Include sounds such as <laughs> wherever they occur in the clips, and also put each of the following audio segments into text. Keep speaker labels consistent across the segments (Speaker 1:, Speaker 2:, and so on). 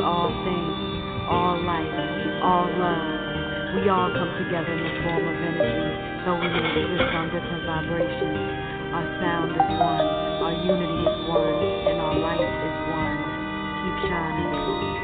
Speaker 1: All things, all life, all love. We all come together in the form of energy, though we may exist on different vibrations. Our sound is one, our unity is one, and our light is one. Keep shining.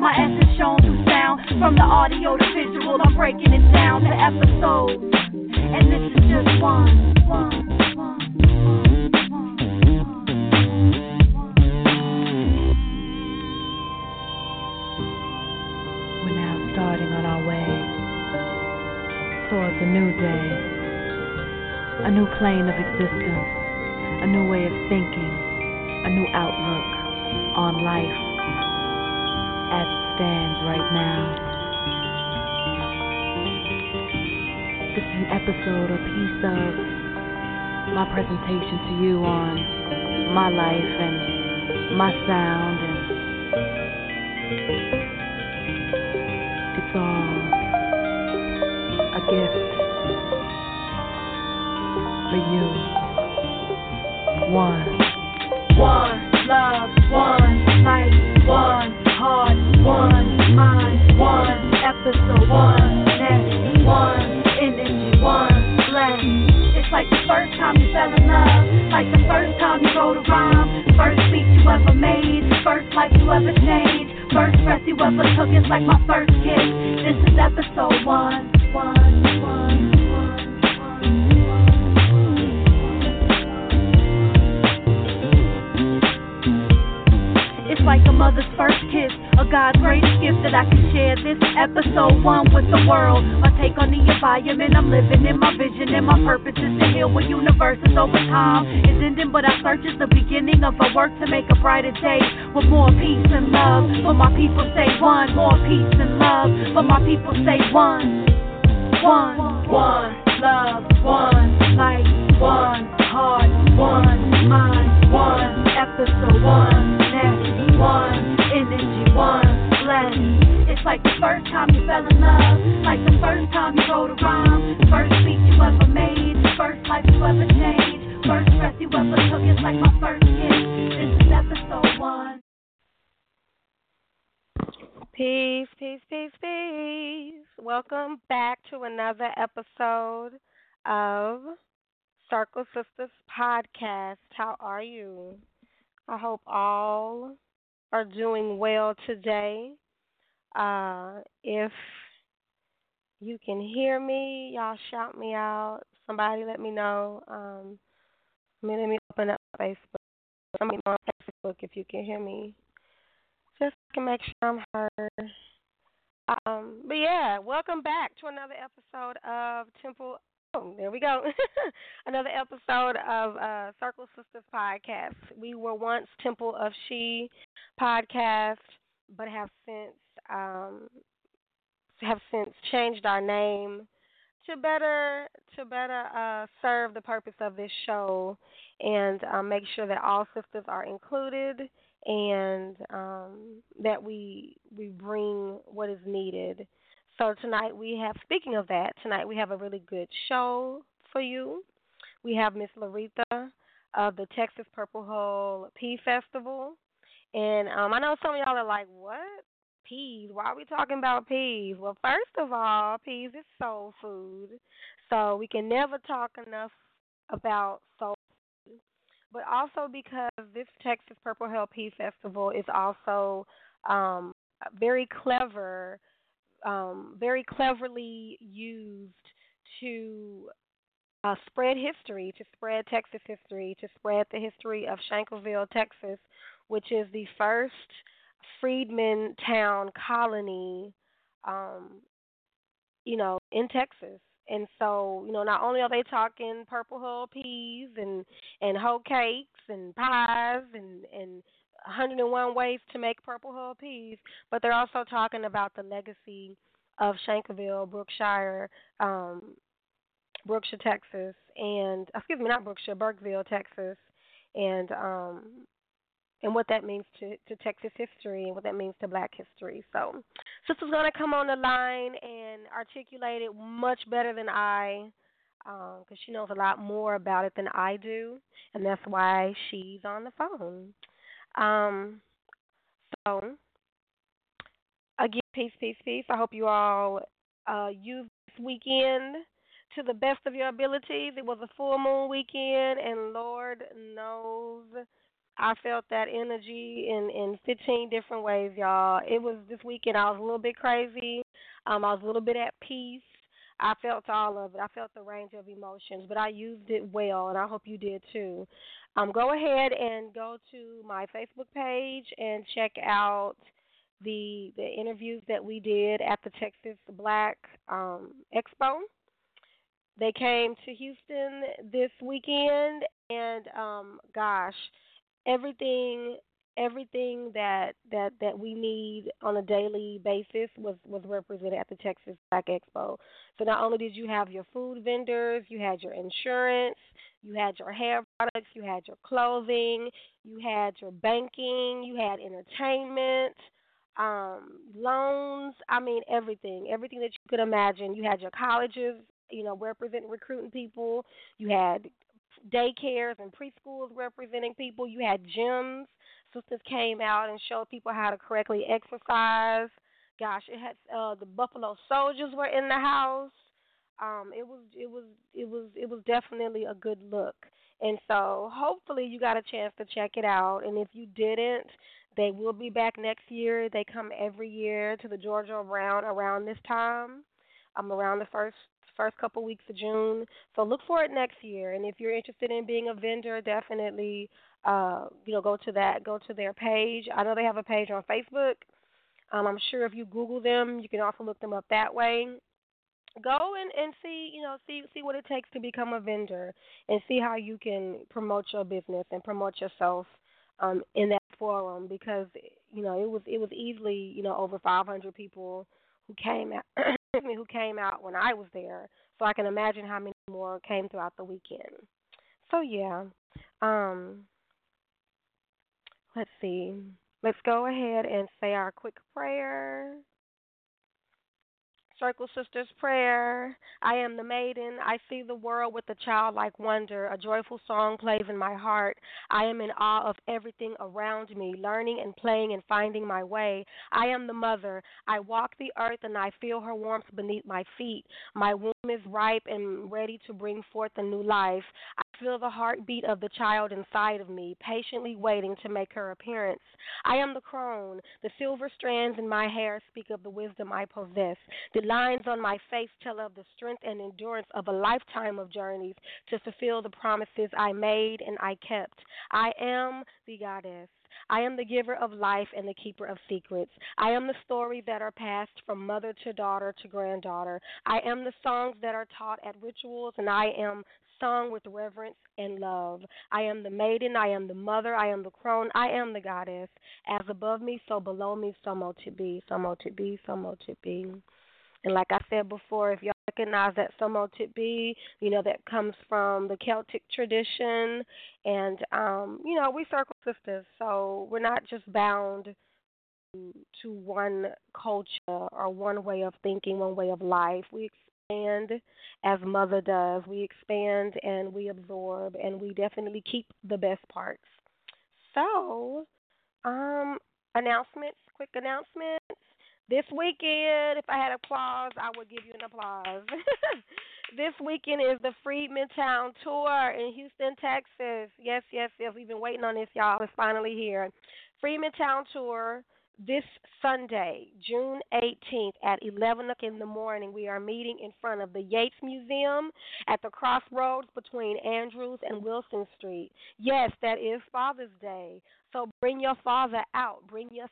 Speaker 2: My
Speaker 1: essence shown through sound, from the audio to visual. I'm breaking it down to episodes, and this is just one, one. We're now starting on our way towards a new day, a new plane of existence, a new way of thinking, a new outlook on life as it stands right now. This is an episode, a piece of my presentation to you on my life and my sound and it's all a gift for you. One
Speaker 2: like the first time you fell in love, like the first time you wrote a rhyme, first beat you ever made, first life you ever changed, first breath you ever took. It's like my first kiss. This is episode one. Peace, peace,
Speaker 3: peace, peace. Welcome back to another episode of Circle Sisters Podcast. How are you? I hope all are doing well today. Uh, if you can hear me, y'all shout me out. Somebody let me know. Um, let me open up Facebook. Somebody on Facebook if you can hear me. Just to make sure I'm heard. Um, but yeah, welcome back to another episode of Temple Oh, there we go. <laughs> Another episode of uh, Circle Sisters podcast. We were once Temple of She podcast, but have since um, have since changed our name to better to better uh, serve the purpose of this show and um, make sure that all sisters are included and um, that we we bring what is needed so tonight we have, speaking of that, tonight we have a really good show for you. We have Miss Laretha of the Texas Purple Hull Pea Festival, And um, I know some of y'all are like, what? Peas? Why are we talking about peas? Well, first of all, peas is soul food. So we can never talk enough about soul food. But also because this Texas Purple Hull Pea Festival is also um, very clever, um, very cleverly used to uh, spread history, to spread Texas history, to spread the history of Shankleville, Texas, which is the first freedmen town colony, um, you know, in Texas. And so, you know, not only are they talking purple hull peas and and hoe cakes and pies and and 101 ways to make purple hull peas, but they're also talking about the legacy of Shankleville, Brookshire, um, Brookshire, Texas, and excuse me, not Brookshire, Burkeville, Texas, and um, and what that means to, to Texas history and what that means to Black history. So, sister's gonna come on the line and articulate it much better than I, because um, she knows a lot more about it than I do, and that's why she's on the phone. Um, so, again, peace, peace, peace. I hope you all uh, use this weekend to the best of your abilities. It was a full moon weekend, and Lord knows I felt that energy in in 15 different ways, y'all. It was this weekend. I was a little bit crazy. Um, I was a little bit at peace. I felt all of it. I felt the range of emotions, but I used it well, and I hope you did too. Um, go ahead and go to my Facebook page and check out the the interviews that we did at the Texas Black um, Expo. They came to Houston this weekend, and um, gosh, everything everything that that that we need on a daily basis was was represented at the Texas Black Expo. So not only did you have your food vendors, you had your insurance, you had your hair products, you had your clothing, you had your banking, you had entertainment, um, loans. I mean everything, everything that you could imagine. You had your colleges you know, representing recruiting people. You had daycares and preschools representing people. You had gyms. Sisters came out and showed people how to correctly exercise. Gosh, it had uh, the Buffalo Soldiers were in the house. Um, it was it was it was it was definitely a good look. And so hopefully you got a chance to check it out. And if you didn't, they will be back next year. They come every year to the Georgia around around this time. Um, around the first first couple weeks of June. So look for it next year. And if you're interested in being a vendor, definitely uh, you know go to that go to their page. I know they have a page on Facebook. Um, I'm sure if you Google them, you can also look them up that way. Go and, and see you know see see what it takes to become a vendor and see how you can promote your business and promote yourself um, in that forum because you know it was it was easily you know over 500 people who came out <clears throat> who came out when I was there, so I can imagine how many more came throughout the weekend. So yeah, um, let's see. Let's go ahead and say our quick prayer. Circle Sisters Prayer. I am the maiden. I see the world with a childlike wonder. A joyful song plays in my heart. I am in awe of everything around me, learning and playing and finding my way. I am the mother. I walk the earth and I feel her warmth beneath my feet. My womb is ripe and ready to bring forth a new life. I feel the heartbeat of the child inside of me, patiently waiting to make her appearance. I am the crone. The silver strands in my hair speak of the wisdom I possess. The lines on my face tell of the strength and endurance of a lifetime of journeys to fulfill the promises I made and I kept. I am the goddess. I am the giver of life and the keeper of secrets. I am the stories that are passed from mother to daughter to granddaughter. I am the songs that are taught at rituals, and I am sung with reverence and love. I am the maiden, I am the mother, I am the crone, I am the goddess. As above me, so below me, so mo to be, so mo to be, so mo to be. And like I said before, if y'all recognize that Somo be, you know, that comes from the Celtic tradition. And, um, you know, we circle sisters, so we're not just bound to one culture or one way of thinking, one way of life. We expand as Mother does. We expand and we absorb, and we definitely keep the best parts. So, Um, announcements, quick announcements. This weekend, if I had applause, I would give you an applause. <laughs> this weekend is the Freedman Town Tour in Houston, Texas. Yes, yes, yes. We've been waiting on this, y'all. It's finally here. Freedman Town Tour this Sunday, June 18th at 11 o'clock in the morning, we are meeting in front of the Yates Museum at the crossroads between Andrews and Wilson Street. Yes, that is Father's Day. So bring your father out, bring your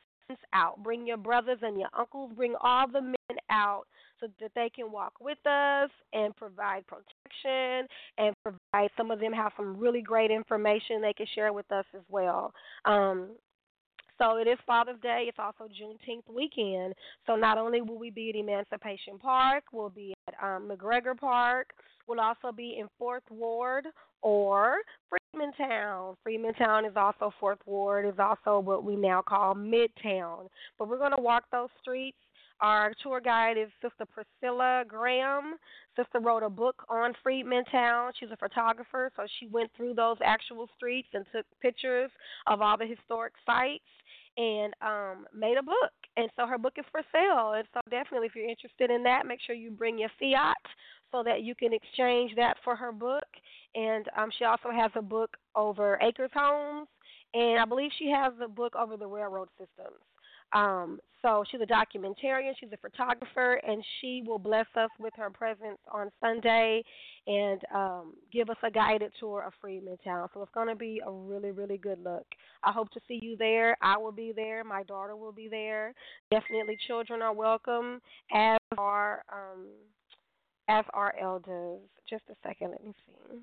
Speaker 3: out, bring your brothers and your uncles, bring all the men out so that they can walk with us and provide protection and provide some of them have some really great information they can share with us as well. Um, so it is Father's Day. It's also Juneteenth weekend. So not only will we be at Emancipation Park, we'll be at um, McGregor Park. We'll also be in Fourth Ward or Freedmantown. Freedmantown is also Fourth Ward. Is also what we now call Midtown. But we're going to walk those streets our tour guide is Sister Priscilla Graham. Sister wrote a book on Freedmantown. She's a photographer, so she went through those actual streets and took pictures of all the historic sites and um, made a book. And so her book is for sale. And so definitely, if you're interested in that, make sure you bring your fiat so that you can exchange that for her book. And um, she also has a book over Acres Homes, and I believe she has a book over the railroad systems. Um, so she's a documentarian, she's a photographer, and she will bless us with her presence on Sunday and um, give us a guided tour of Freedmantown. So it's going to be a really, really good look. I hope to see you there. I will be there. My daughter will be there. Definitely, children are welcome, as are um, as are elders. Just a second, let me see.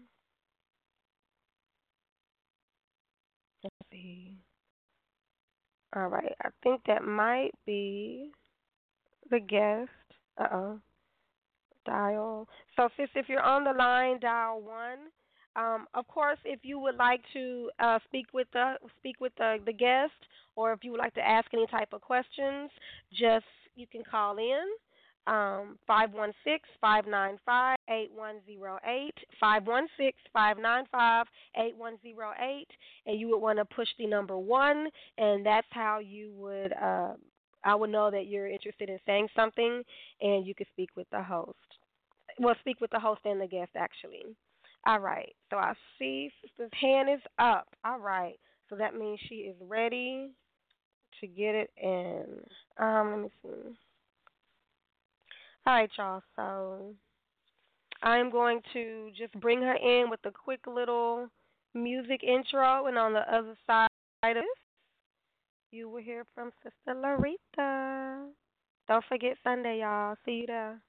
Speaker 3: Let's see. All right, I think that might be the guest. Uh oh. Dial. So, sis, if you're on the line, dial one. Um, of course, if you would like to uh, speak with the speak with the, the guest, or if you would like to ask any type of questions, just you can call in um, 516 595 8108, 516 595 8108, and you would want to push the number one, and that's how you would. Uh, I would know that you're interested in saying something, and you could speak with the host. Well, speak with the host and the guest, actually. All right. So I see sister's hand is up. All right. So that means she is ready to get it in. Um, let me see. All right, y'all. So I'm going to just bring her in with a quick little music intro, and on the other side of this, you will hear from Sister Larita. Don't forget Sunday, y'all. See you there.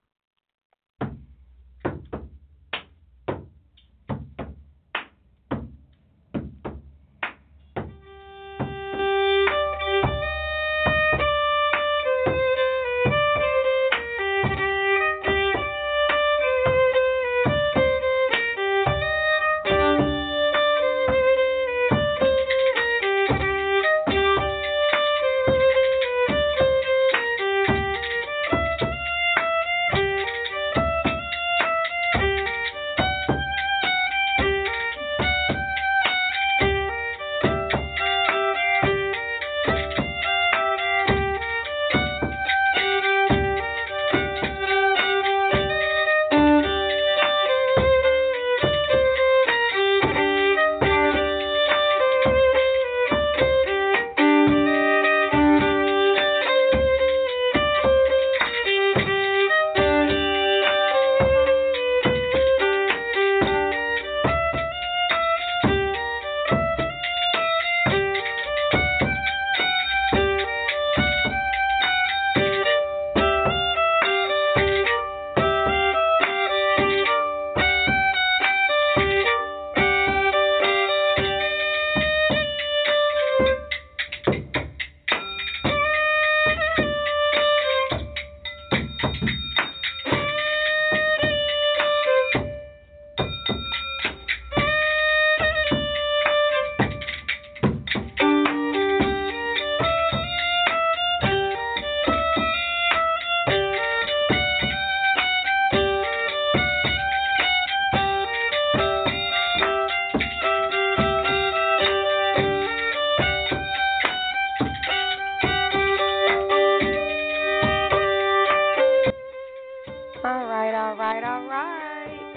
Speaker 3: Right, all right.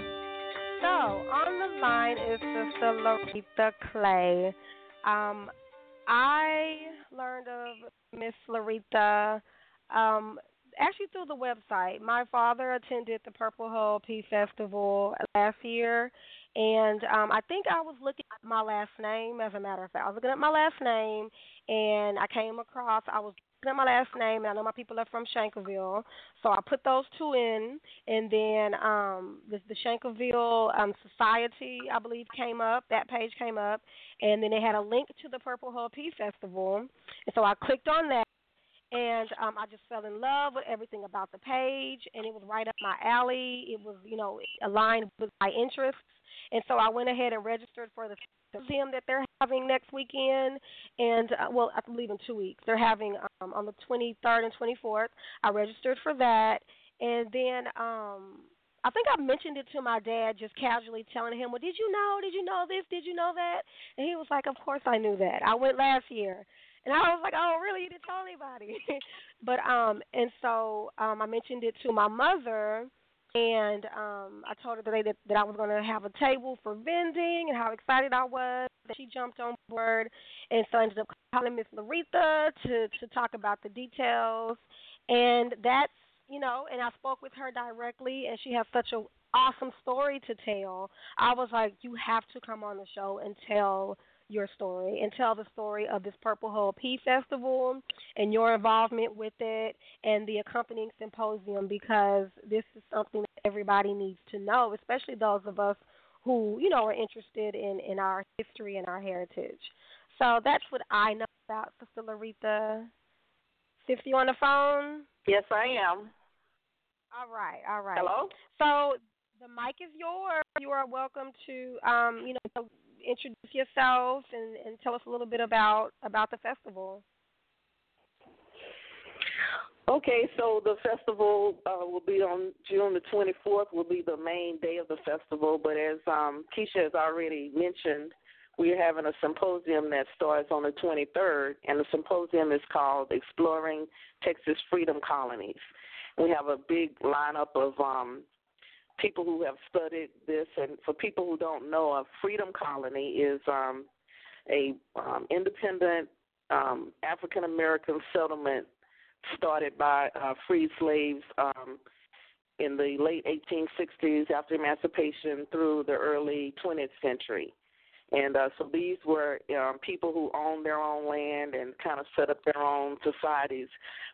Speaker 3: So on the line is Sister Laretha Clay. Um, I learned of Miss Laretha um, actually through the website. My father attended the Purple Hull Pea Festival last year, and um, I think I was looking at my last name. As a matter of fact, I was looking at my last name, and I came across. I was at my last name, and I know my people are from Shankleville, so I put those two in, and then um, the, the Shankleville um, Society, I believe, came up. That page came up, and then they had a link to the Purple Hull Pea Festival, and so I clicked on that and um, I just fell in love with everything about the page, and it was right up my alley. It was, you know, aligned with my interests, and so I went ahead and registered for the museum that they're having next weekend, and uh, well, I believe in two weeks. They're having um, on the 23rd and 24th. I registered for that, and then um, I think I mentioned it to my dad, just casually telling him, "Well, did you know? Did you know this? Did you know that?" And he was like, "Of course I knew that. I went last year." And I was like, "Oh, really? You didn't tell anybody?" <laughs> but um, and so um, I mentioned it to my mother, and um, I told her today that that I was going to have a table for vending and how excited I was. That she jumped on board, and so I ended up calling Miss Laretha to to talk about the details, and that's you know, and I spoke with her directly, and she has such a awesome story to tell. I was like, you have to come on the show and tell your story and tell the story of this Purple Hull Pea Festival and your involvement with it and the accompanying symposium because this is something that everybody needs to know, especially those of us who, you know, are interested in, in our history and our heritage. So that's what I know about Sister Laretha. Sifty, you on the phone?
Speaker 4: Yes, I am.
Speaker 3: All right, all right.
Speaker 4: Hello?
Speaker 3: So the mic is yours. You are welcome to, um, you know, introduce yourself and, and tell us a little bit about about the festival.
Speaker 4: Okay, so the festival uh, will be on June the 24th. Will be the main day of the festival. But as um, Keisha has already mentioned, we're having a symposium that starts on the 23rd, and the symposium is called "Exploring Texas Freedom Colonies." We have a big lineup of um, people who have studied this, and for people who don't know, a freedom colony is um, a um, independent um, African American settlement started by uh, freed slaves um, in the late 1860s after emancipation through the early 20th century. And uh, so these were um, people who owned their own land and kind of set up their own societies.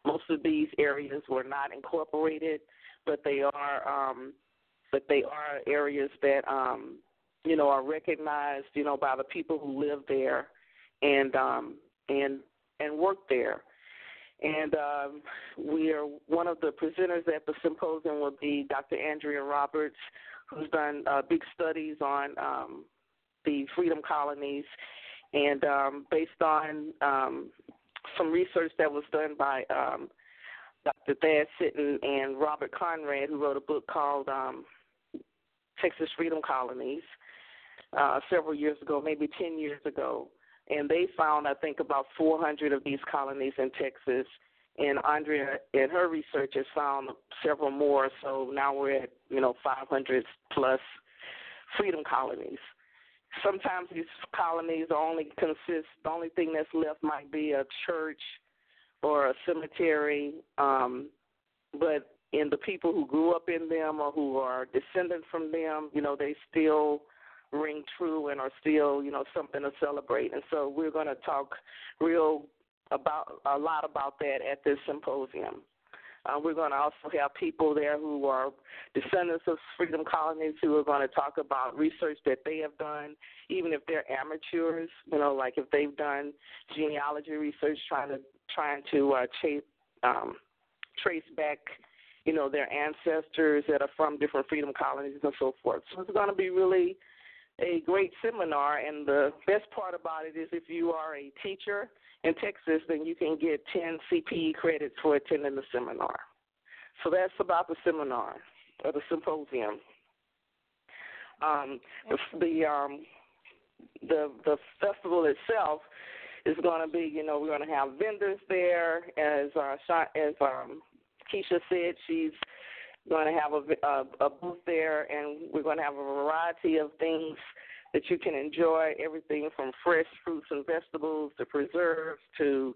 Speaker 4: Most of these areas were not incorporated, but they are um, but they are areas that um, you know are recognized, you know, by the people who live there and um, and and work there. And um, we are one of the presenters at the symposium will be Dr. Andrea Roberts, who's done uh, big studies on um, the freedom colonies, and um, based on um, some research that was done by um, Dr. Thad Sitton and Robert Conrad, who wrote a book called um, Texas Freedom Colonies uh, several years ago, maybe 10 years ago. And they found, I think, about 400 of these colonies in Texas. And Andrea, in her research, has found several more. So now we're at, you know, 500 plus freedom colonies. Sometimes these colonies only consist, the only thing that's left might be a church or a cemetery. Um, but in the people who grew up in them or who are descended from them, you know, they still ring true and are still, you know, something to celebrate. And so we're going to talk real about a lot about that at this symposium. Uh, we're going to also have people there who are descendants of freedom colonies who are going to talk about research that they have done, even if they're amateurs. You know, like if they've done genealogy research, trying to trying to uh, chase, um, trace back you know, their ancestors that are from different freedom colonies and so forth. So it's going to be really a great seminar. And the best part about it is if you are a teacher in Texas, then you can get 10 CPE credits for attending the seminar. So that's about the seminar or the symposium. Um, the the, um, the the festival itself is going to be, you know, we're going to have vendors there, as uh, as um, Keisha said she's going to have a, a, a booth there, and we're going to have a variety of things that you can enjoy. Everything from fresh fruits and vegetables to preserves to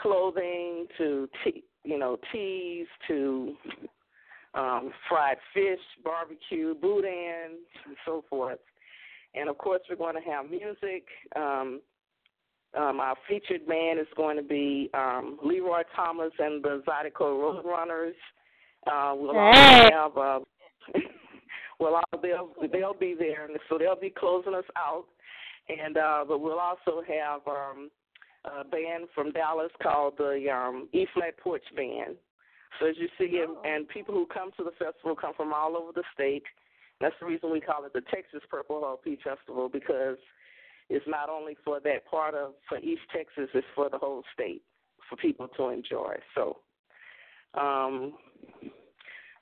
Speaker 4: clothing to tea, you know teas to um, fried fish, barbecue, boudin, and so forth. And of course, we're going to have music. Um, um, our featured band is going to be um, Leroy Thomas and the Zydeco Roadrunners. Uh, we'll
Speaker 3: hey.
Speaker 4: also have uh, <laughs> well, they'll they'll be there, and so they'll be closing us out. And uh, but we'll also have um, a band from Dallas called the um, E Flat Porch Band. So as you see, oh. and, and people who come to the festival come from all over the state. That's the reason we call it the Texas Purple Hull Pea Festival because it's not only for that part of for East Texas, it's for the whole state for people to enjoy. So um,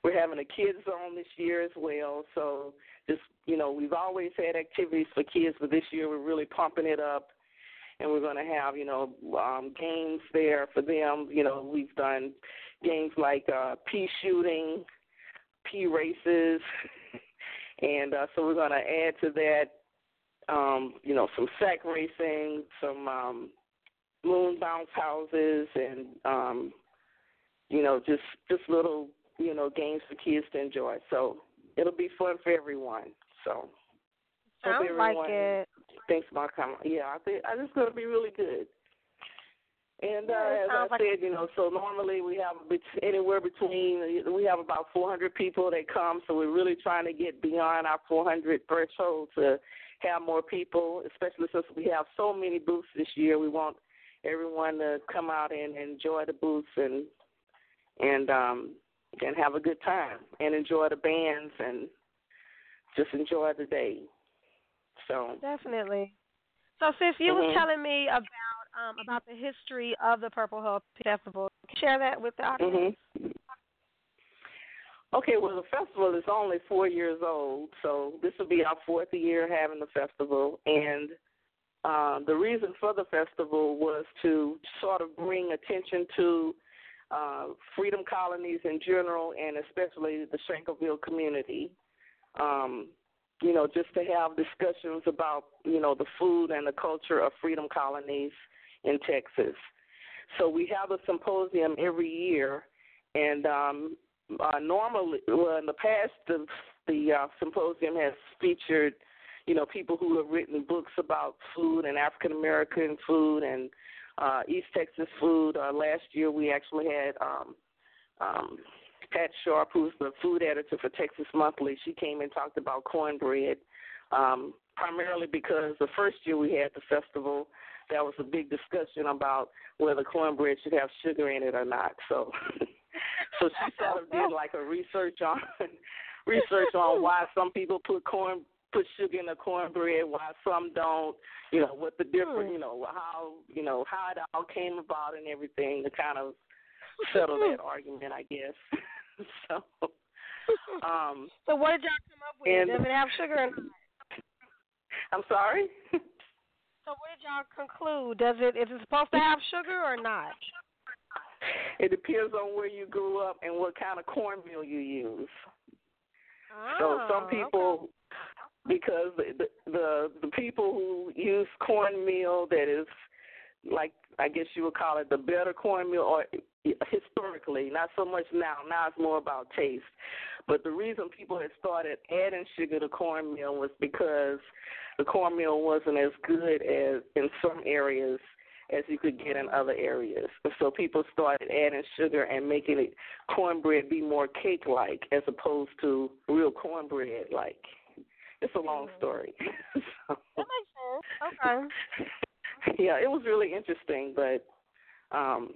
Speaker 4: we're having a kids zone this year as well. So just you know, we've always had activities for kids, but this year we're really pumping it up, and we're going to have you know um, games there for them. You know, we've done games like uh, pea shooting, pea races, <laughs> and uh, so we're going to add to that. Um, you know, some sack racing, some um, moon bounce houses, and um, you know, just just little you know games for kids to enjoy. So it'll be fun for everyone. So
Speaker 3: sounds like it.
Speaker 4: Thanks, Mark. Yeah, I think I think it's going to be really good. And uh, as I
Speaker 3: like
Speaker 4: said, you know, so normally we have anywhere between we have about 400 people that come, so we're really trying to get beyond our 400 threshold to have more people, especially since we have so many booths this year. We want everyone to come out and enjoy the booths and and um and have a good time and enjoy the bands and just enjoy the day. So
Speaker 3: definitely. So, sis, you
Speaker 4: mm-hmm.
Speaker 3: was telling me about um, about the history of the Purple Hull Festival. Share that with the audience.
Speaker 4: Mm-hmm. Okay, well, the festival is only four years old, so this will be our fourth year having the festival. And uh, the reason for the festival was to sort of bring attention to uh, freedom colonies in general, and especially the Shankleville community. Um, you know, just to have discussions about you know the food and the culture of freedom colonies in Texas. So we have a symposium every year, and um, uh, normally, well, in the past, the the uh, symposium has featured, you know, people who have written books about food and African American food and uh, East Texas food. Uh, last year, we actually had um, um, Pat Sharpe, who's the food editor for Texas Monthly. She came and talked about cornbread, um, primarily because the first year we had the festival, that was a big discussion about whether cornbread should have sugar in it or not. So, <laughs> so she sort of did like a research on <laughs> research on why some people put corn put sugar in the cornbread, why some don't, you know, what the different, you know, how, you know, how it all came about and everything to kind of settle that argument, I guess. <laughs> so, um,
Speaker 3: so what did y'all come up with?
Speaker 4: And,
Speaker 3: Does it have sugar in it?
Speaker 4: I'm sorry. <laughs>
Speaker 3: So what did y'all conclude? Does it is it supposed to have sugar or not?
Speaker 4: It depends on where you grew up and what kind of cornmeal you use.
Speaker 3: Oh,
Speaker 4: so some oh, people
Speaker 3: okay
Speaker 4: because the, the the people who use cornmeal that is like I guess you would call it the better cornmeal or historically, not so much now. Now it's more about taste. But the reason people had started adding sugar to cornmeal was because the cornmeal wasn't as good as in some areas as you could get in other areas. So people started adding sugar and making it cornbread be more cake like as opposed to real cornbread like. It's a long
Speaker 3: mm-hmm.
Speaker 4: story. <laughs>
Speaker 3: so, that makes sense. Okay. <laughs>
Speaker 4: Yeah, it was really interesting, but um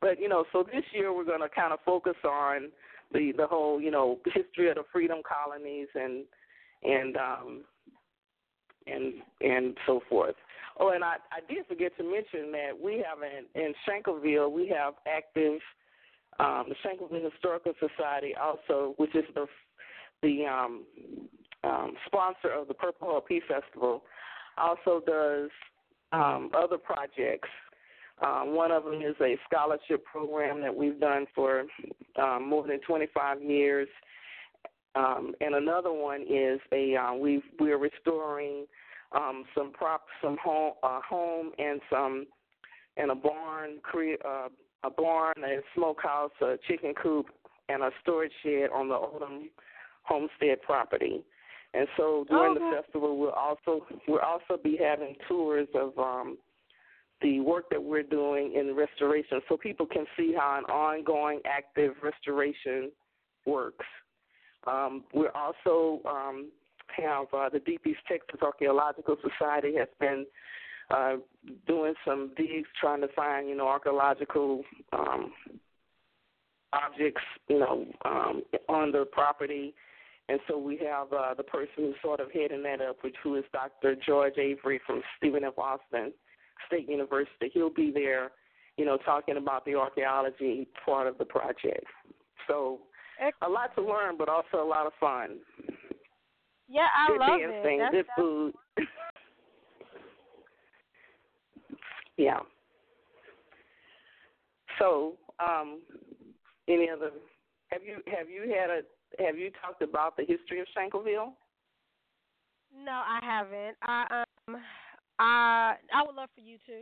Speaker 4: but you know, so this year we're going to kind of focus on the the whole, you know, history of the freedom colonies and and um and and so forth. Oh, and I I did forget to mention that we have in in Shankleville we have active um the Shankleville Historical Society also, which is the the um um, sponsor of the Purple Hull Pea Festival, also does um, other projects. Um, one of them is a scholarship program that we've done for um, more than 25 years, um, and another one is a uh, we we're restoring um, some prop, some home, uh, home and some and a barn, cre- uh, a barn, a smokehouse, a chicken coop, and a storage shed on the Odom homestead property. And so during the festival, we'll also we'll also be having tours of um, the work that we're doing in restoration, so people can see how an ongoing, active restoration works. Um, we're also um, have uh, the Deep East Texas Archaeological Society has been uh, doing some digs, trying to find you know archaeological um, objects, you know, um, on the property and so we have uh, the person who's sort of heading that up, which who is Dr. George Avery from Stephen F. Austin State University. He'll be there, you know, talking about the archaeology part of the project. So a lot to learn, but also a lot of fun.
Speaker 3: Yeah, I
Speaker 4: good
Speaker 3: love it. That's,
Speaker 4: good food. <laughs> yeah. So, um, any other? Have you have you had a have you talked about the history of Shankleville?
Speaker 3: No, I haven't. I um I I would love for you to.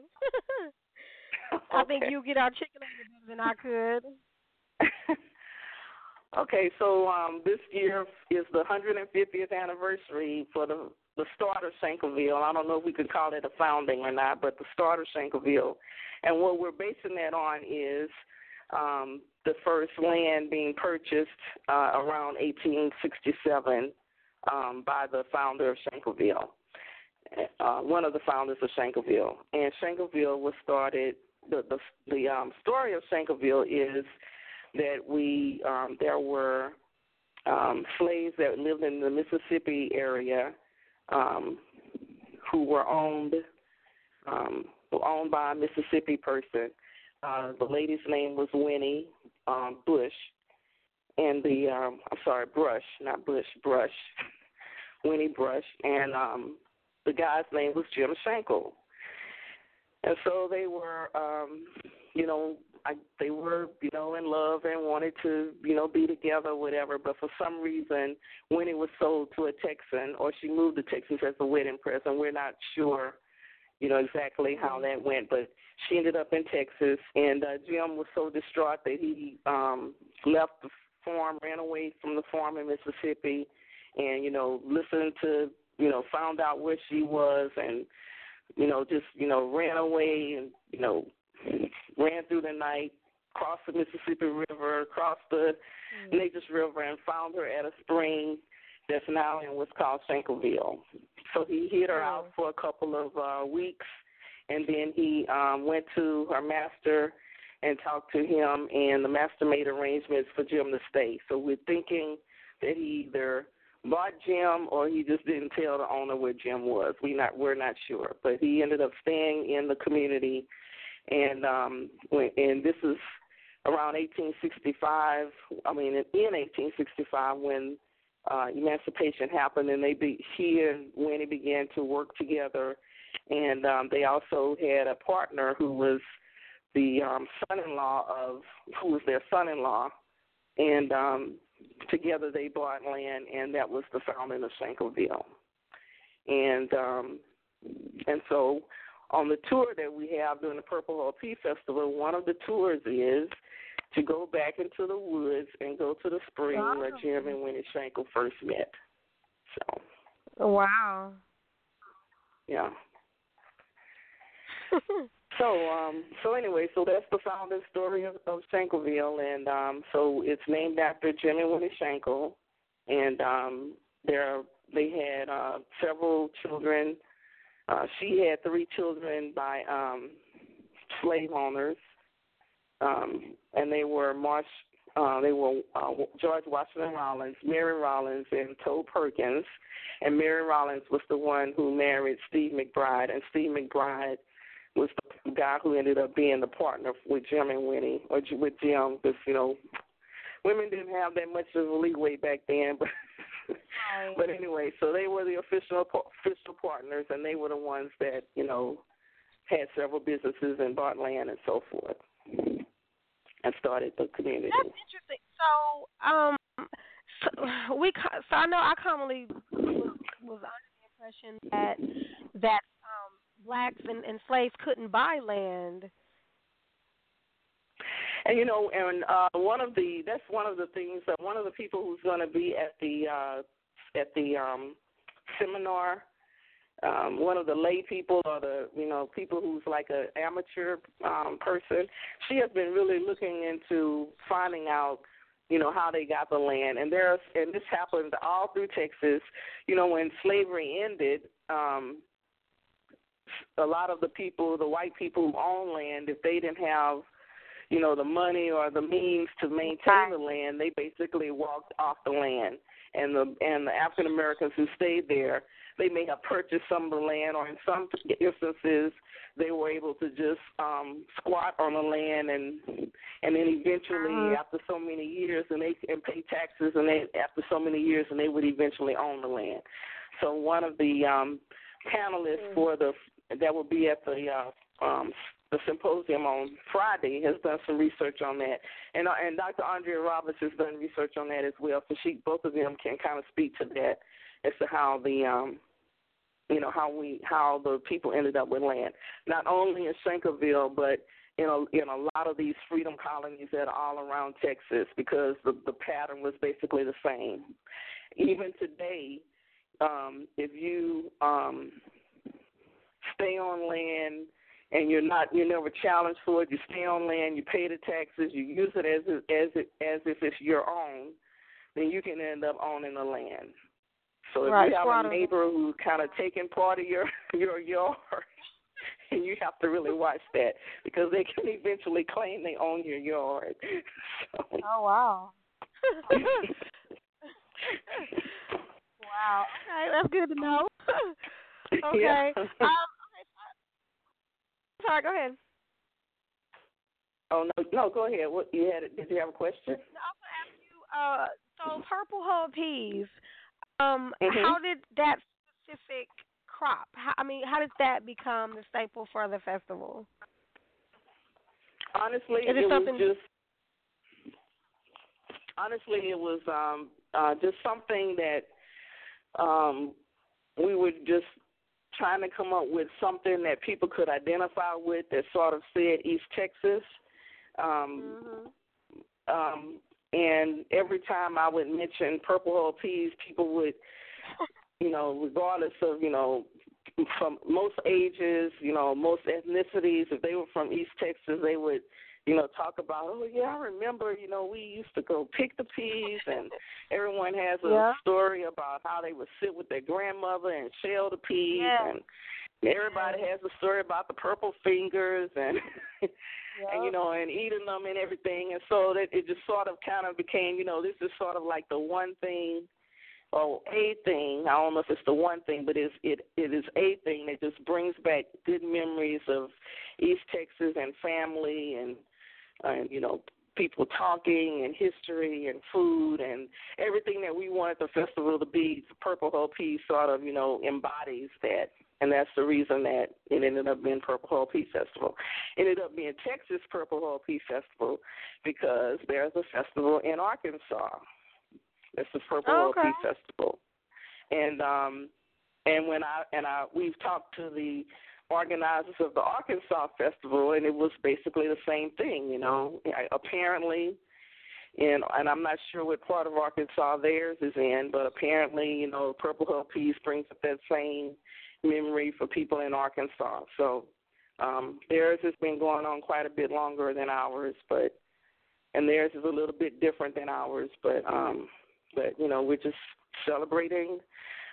Speaker 4: okay. <laughs>
Speaker 3: I think <laughs> you get our chicken better than I could.
Speaker 4: Okay, so um this year is the 150th anniversary for the the start of Shankleville. I don't know if we could call it a founding or not, but the start of Shankleville. And what we're basing that on is um, the first land being purchased uh, around 1867 um, by the founder of Shankleville, uh, one of the founders of Shankleville. And Shankleville was started. The the, the um, story of Shankleville is that we um, there were um, slaves that lived in the Mississippi area um, who were owned um, owned by a Mississippi person. Uh, the lady's name was Winnie um, Bush, and the um, I'm sorry, Brush, not Bush, Brush, <laughs> Winnie Brush, and um, the guy's name was Jim Shankle. And so they were, um, you know, I, they were, you know, in love and wanted to, you know, be together, whatever. But for some reason, when it was sold to a Texan, or she moved to Texas as a wedding present. We're not sure you know exactly how that went, but she ended up in Texas, and uh, Jim was so distraught that he um, left the farm, ran away from the farm in Mississippi, and you know listened to you know found out where she was, and you know just you know ran away and you know ran through the night, crossed the Mississippi River, crossed the mm-hmm. River, and found her at a spring that's now in what's called Shankleville. So he hid her out for a couple of uh, weeks, and then he um, went to her master and talked to him, and the master made arrangements for Jim to stay. So we're thinking that he either bought Jim or he just didn't tell the owner where Jim was. We not we're not sure, but he ended up staying in the community, and um, and this is around 1865. I mean, in 1865 when uh, emancipation happened, and they be, he and Winnie began to work together, and um, they also had a partner who was the um, son-in-law of who was their son-in-law, and um, together they bought land, and that was the founding of Shankleville, and um, and so on the tour that we have during the Purple Hull Pea Festival, one of the tours is to go back into the woods and go to the spring wow. where Jim and Winnie Shankle first met. So.
Speaker 3: Wow.
Speaker 4: Yeah. <laughs> so um so anyway, so that's the founding story of, of Shankleville and um so it's named after Jim and Winnie Shankle and um there they had uh several children. Uh she had three children by um slave owners um, and they were Marsh, uh, they were uh, George Washington Rollins, Mary Rollins, and Toe Perkins. And Mary Rollins was the one who married Steve McBride, and Steve McBride was the guy who ended up being the partner with Jim and Winnie, or with Jim, because you know, women didn't have that much of a leeway back then, <laughs> but.
Speaker 3: Right.
Speaker 4: but anyway, so they were the official official partners, and they were the ones that you know had several businesses and bought land and so forth, and started the community.
Speaker 3: That's interesting. So, um, so we so I know I commonly was, was under the impression that that um blacks and, and slaves couldn't buy land.
Speaker 4: And you know, and uh, one of the that's one of the things that one of the people who's going to be at the uh, at the um, seminar um, one of the lay people or the you know people who's like an amateur um, person. She has been really looking into finding out you know how they got the land and there's and this happened all through Texas. You know when slavery ended. um a lot of the people, the white people who own land, if they didn't have, you know, the money or the means to maintain the land, they basically walked off the land. And the and the African Americans who stayed there, they may have purchased some of the land, or in some instances, they were able to just um, squat on the land, and and then eventually, uh-huh. after so many years, and they and pay taxes, and they after so many years, and they would eventually own the land. So one of the um, panelists mm-hmm. for the that will be at the uh, um, the symposium on Friday has done some research on that, and uh, and Dr. Andrea Roberts has done research on that as well. So she, both of them can kind of speak to that as to how the um you know how we how the people ended up with land not only in Shankleville but in a in a lot of these freedom colonies that are all around Texas because the the pattern was basically the same even today um if you um stay on land and you're not you're never challenged for it you stay on land you pay the taxes you use it as as it as if it's your own then you can end up owning the land so if
Speaker 3: right.
Speaker 4: you have a neighbor who's kind of taking part of your <laughs> your yard, <laughs> and you have to really watch that because they can eventually claim they own your yard. So. <laughs>
Speaker 3: Oh wow. wow. Okay, that's good to know. okay.
Speaker 4: Yeah.
Speaker 3: Um, okay. Sorry, go ahead.
Speaker 4: Oh no, no, go ahead. What you had? Did you have a question?
Speaker 3: No, I was ask you. Uh, so purple hull peas. Um,
Speaker 4: mm-hmm.
Speaker 3: how did that specific crop? How, I mean, how did that become the staple for the festival?
Speaker 4: Honestly,
Speaker 3: it,
Speaker 4: it was just honestly it was um uh just something that um we were just trying to come up with something that people could identify with that sort of said East Texas. Um
Speaker 3: mm-hmm.
Speaker 4: um and every time I would mention Purple Hull Peas, people would, you know, regardless of, you know, from most ages, you know, most ethnicities, if they were from East Texas, they would, you know, talk about, oh yeah, I remember, you know, we used to go pick the peas, and everyone has a
Speaker 3: yeah.
Speaker 4: story about how they would sit with their grandmother and shell the peas,
Speaker 3: yeah.
Speaker 4: and everybody has a story about the purple fingers and <laughs> and you know, and eating them and everything. And so that it just sort of kind of became, you know, this is sort of like the one thing or a thing. I don't know if it's the one thing, but it's it it is a thing that just brings back good memories of East Texas and family and and you know people talking and history and food and everything that we wanted the festival to be. The Purple Hull Peas sort of you know embodies that and that's the reason that it ended up being Purple Hull Peas Festival. It ended up being Texas Purple Hull Peas Festival because there's a festival in Arkansas. It's the Purple
Speaker 3: oh,
Speaker 4: Hull Peas Festival, and um, and when I and I we've talked to the organizers of the Arkansas Festival, and it was basically the same thing. You know, apparently and and I'm not sure what part of Arkansas theirs is in, but apparently, you know, Purple Hull Peas brings up that same memory for people in Arkansas. So um, theirs has been going on quite a bit longer than ours, but and theirs is a little bit different than ours. But um, but you know we're just celebrating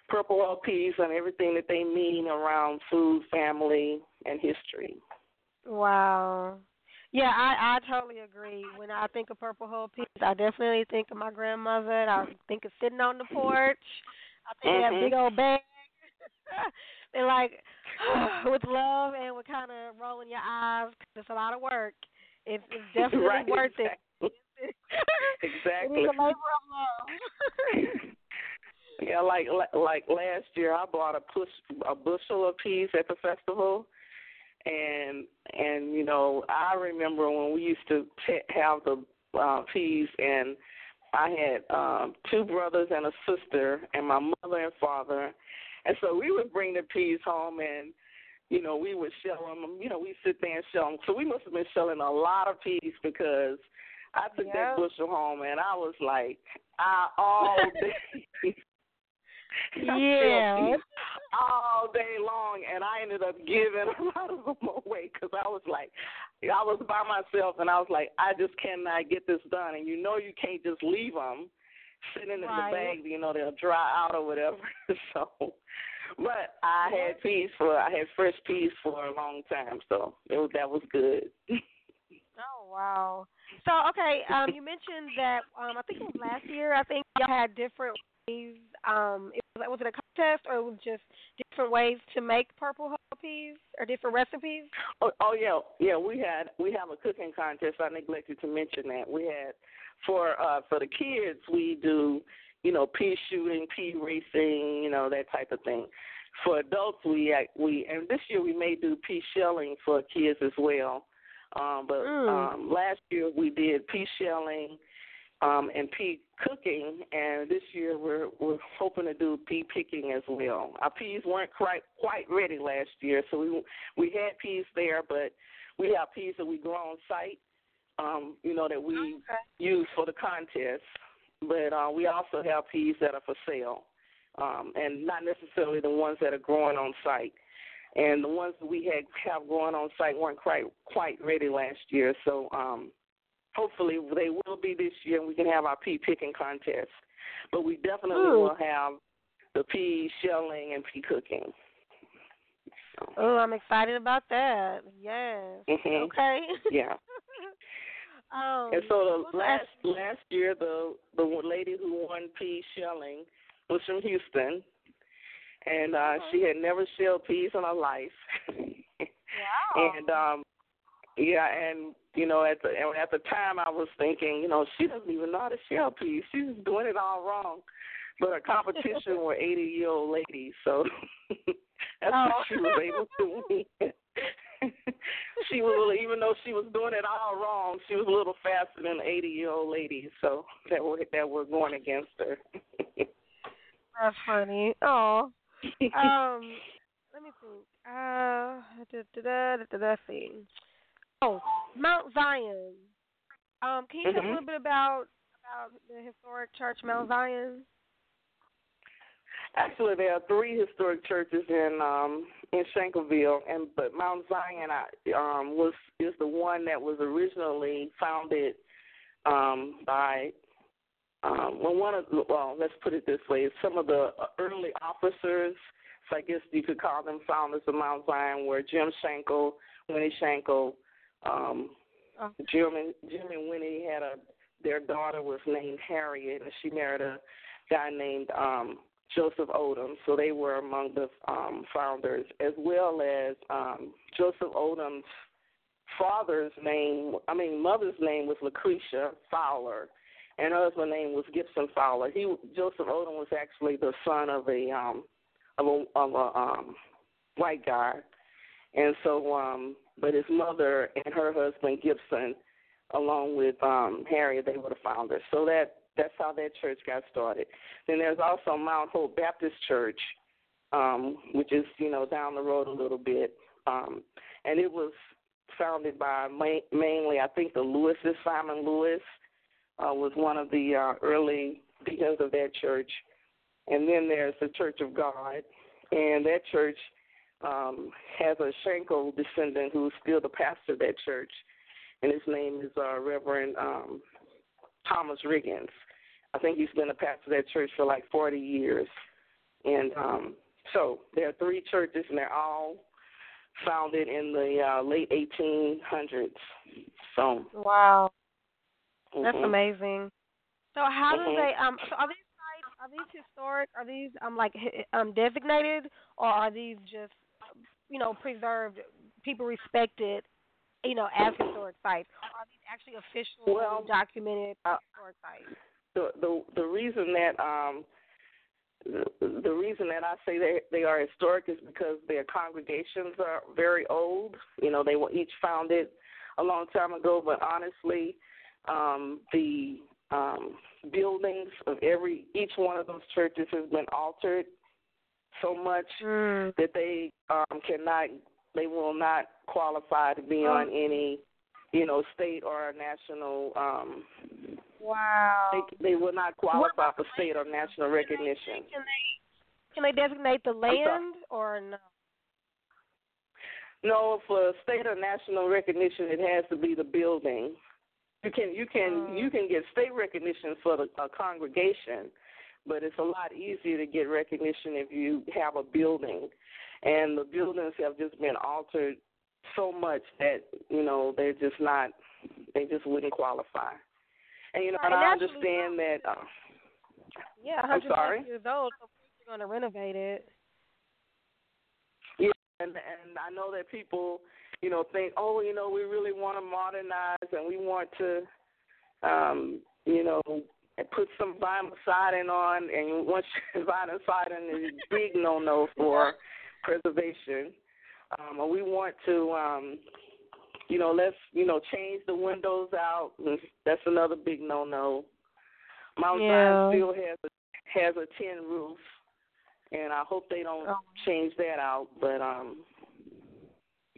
Speaker 4: Purple Hull Peas and everything that they mean around food, family, and history.
Speaker 3: Wow. Yeah, I I totally agree. When I think of Purple Hull Peas, I definitely think of my grandmother. I think of sitting on the porch. I think
Speaker 4: mm-hmm.
Speaker 3: of that big old bag <laughs> and like <sighs> with love and with kind of rolling your eyes because it's a lot of work. It's, it's <laughs> definitely
Speaker 4: right,
Speaker 3: worth
Speaker 4: exactly.
Speaker 3: it.
Speaker 4: exactly. <laughs>
Speaker 3: It is a labor of love.
Speaker 4: Yeah, like like last year, I bought a push a bushel of peas at the festival, and and you know I remember when we used to t- have the uh, peas and I had um two brothers and a sister and my mother and father. And so we would bring the peas home and you know we would shell them you know we sit there and shell them so we must have been shelling a lot of peas because I took yep. that bushel home and I was like I all <laughs> day <laughs>
Speaker 3: yeah.
Speaker 4: all day long, and I ended up giving a lot of them away because I was like, I was by myself, and I was like, I just cannot get this done, and you know you can't just leave them sitting in
Speaker 3: right.
Speaker 4: the bag, you know they'll dry out or whatever. <laughs> so, but I had peas for I had fresh peas for a long time, so it was that was good. <laughs>
Speaker 3: oh wow. So okay, um, you mentioned that um, I think it was last year. I think y'all had different Um, it was, was it a contest or it was just different ways to make purple hull peas or different recipes?
Speaker 4: Oh, oh yeah, yeah. We had we have a cooking contest. I neglected to mention that we had for uh for the kids we do you know pea shooting, pea racing, you know that type of thing. For adults we we and this year we may do pea shelling for kids as well. Um, but
Speaker 3: mm.
Speaker 4: um, last year we did pea shelling um, and pea cooking, and this year we're we're hoping to do pea picking as well. Our peas weren't quite quite ready last year, so we we had peas there, but we have peas that we grow on site, um, you know, that we
Speaker 3: okay.
Speaker 4: use for the contest. But uh, we also have peas that are for sale, um, and not necessarily the ones that are growing on site. And the ones that we had have growing on site weren't quite quite ready last year, so um, hopefully they will be this year and we can have our pea picking contest. But we definitely
Speaker 3: Ooh.
Speaker 4: will have the pea shelling and pea cooking.
Speaker 3: Oh, I'm excited about that. Yes.
Speaker 4: Mm-hmm.
Speaker 3: Okay.
Speaker 4: Yeah. <laughs>
Speaker 3: um,
Speaker 4: and so the last last year the the lady who won pea shelling was from Houston, and uh
Speaker 3: uh-huh.
Speaker 4: she had never shelled peas in her life. <laughs>
Speaker 3: wow.
Speaker 4: and um yeah, and you know, at the and at the time I was thinking, you know, she doesn't even know how to shell peas. She's doing it all wrong. But her competition <laughs> were eighty year old ladies, so <laughs> that's
Speaker 3: oh.
Speaker 4: what she was able to win. <laughs> she was even though she was doing it all wrong, she was a little faster than the eighty year old ladies, so that were that were going against her.
Speaker 3: that's funny. Oh. Um let me think. Uh da da da da da, see. Oh, Mount Zion. Um, can you
Speaker 4: mm-hmm.
Speaker 3: talk a little bit about about the historic church, Mount Zion?
Speaker 4: Actually, there are three historic churches in um in Shankleville, and but Mount Zion um was is the one that was originally founded um by um well one of well let's put it this way some of the early officers so I guess you could call them founders of Mount Zion were Jim Shankle, Winnie Shankle, um. Jim and Jim and Winnie had a their daughter was named Harriet, and she married a guy named um, Joseph Odom. So they were among the um, founders, as well as um, Joseph Odom's father's name. I mean, mother's name was Lucretia Fowler, and her husband's name was Gibson Fowler. He Joseph Odom was actually the son of a um, of a of a um, white guy, and so um, but his mother and her husband Gibson, along with um, Harriet, they were the founders. So that that's how that church got started. Then there's also Mount Hope Baptist Church, um, which is you know down the road a little bit, um, and it was founded by ma- mainly I think the Lewises. Simon Lewis uh, was one of the uh, early deacons of that church, and then there's the Church of God, and that church um, has a Shankle descendant who's still the pastor of that church, and his name is uh, Reverend um, Thomas Riggins. I think he's been a pastor of that church for like 40 years. And um, so there are three churches, and they're all founded in the uh, late 1800s. So
Speaker 3: wow,
Speaker 4: mm-hmm.
Speaker 3: that's amazing. So how
Speaker 4: mm-hmm.
Speaker 3: do they um? So are these sites are these historic? Are these um like um designated, or are these just you know, preserved, people respected, you know, as historic sites? Are these actually official,
Speaker 4: well,
Speaker 3: documented
Speaker 4: uh,
Speaker 3: historic sites?
Speaker 4: The the the reason that um the reason that I say they they are historic is because their congregations are very old. You know, they were each founded a long time ago, but honestly, um, the um, buildings of every each one of those churches has been altered so much
Speaker 3: mm.
Speaker 4: that they um, cannot, they will not qualify to be on any, you know, state or national. Um,
Speaker 3: wow.
Speaker 4: They they will not qualify for state or national recognition.
Speaker 3: Can they, can they designate the land or no?
Speaker 4: No, for state or national recognition, it has to be the building. You can you can
Speaker 3: mm.
Speaker 4: you can get state recognition for the a congregation, but it's a lot easier to get recognition if you have a building, and the buildings have just been altered so much that you know they're just not they just wouldn't qualify. And you know,
Speaker 3: right,
Speaker 4: and I
Speaker 3: understand
Speaker 4: that. Uh,
Speaker 3: yeah,
Speaker 4: I'm sorry.
Speaker 3: years old, so you're going to renovate it.
Speaker 4: Yeah, and and I know that people you know, think, oh, you know, we really want to modernize and we want to, um, you know, put some vinyl siding on. And once <laughs> vinyl siding is a big no-no for preservation. Um, or we want to, um, you know, let's, you know, change the windows out. That's another big no-no. Mount
Speaker 3: yeah.
Speaker 4: Zion still has a has a tin roof, and I hope they don't
Speaker 3: oh.
Speaker 4: change that out. But um,